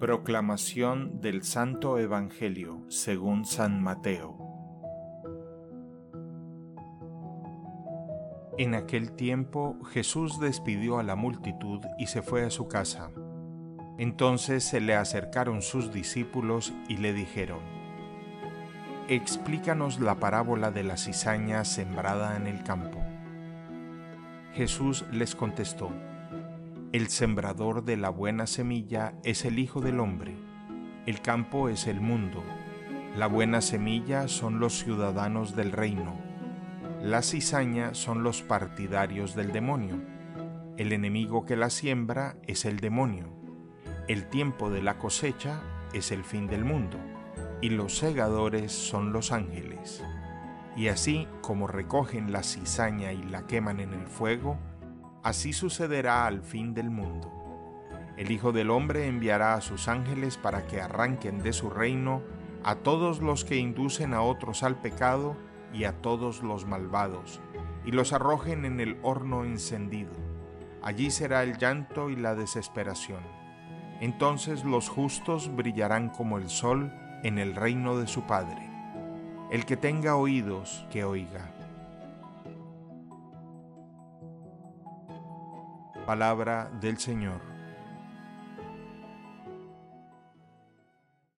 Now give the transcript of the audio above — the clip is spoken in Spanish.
Proclamación del Santo Evangelio según San Mateo. En aquel tiempo Jesús despidió a la multitud y se fue a su casa. Entonces se le acercaron sus discípulos y le dijeron, Explícanos la parábola de la cizaña sembrada en el campo. Jesús les contestó, el sembrador de la buena semilla es el Hijo del Hombre. El campo es el mundo. La buena semilla son los ciudadanos del reino. La cizaña son los partidarios del demonio. El enemigo que la siembra es el demonio. El tiempo de la cosecha es el fin del mundo. Y los segadores son los ángeles. Y así como recogen la cizaña y la queman en el fuego, Así sucederá al fin del mundo. El Hijo del Hombre enviará a sus ángeles para que arranquen de su reino a todos los que inducen a otros al pecado y a todos los malvados, y los arrojen en el horno encendido. Allí será el llanto y la desesperación. Entonces los justos brillarán como el sol en el reino de su Padre. El que tenga oídos, que oiga. Palabra del Señor.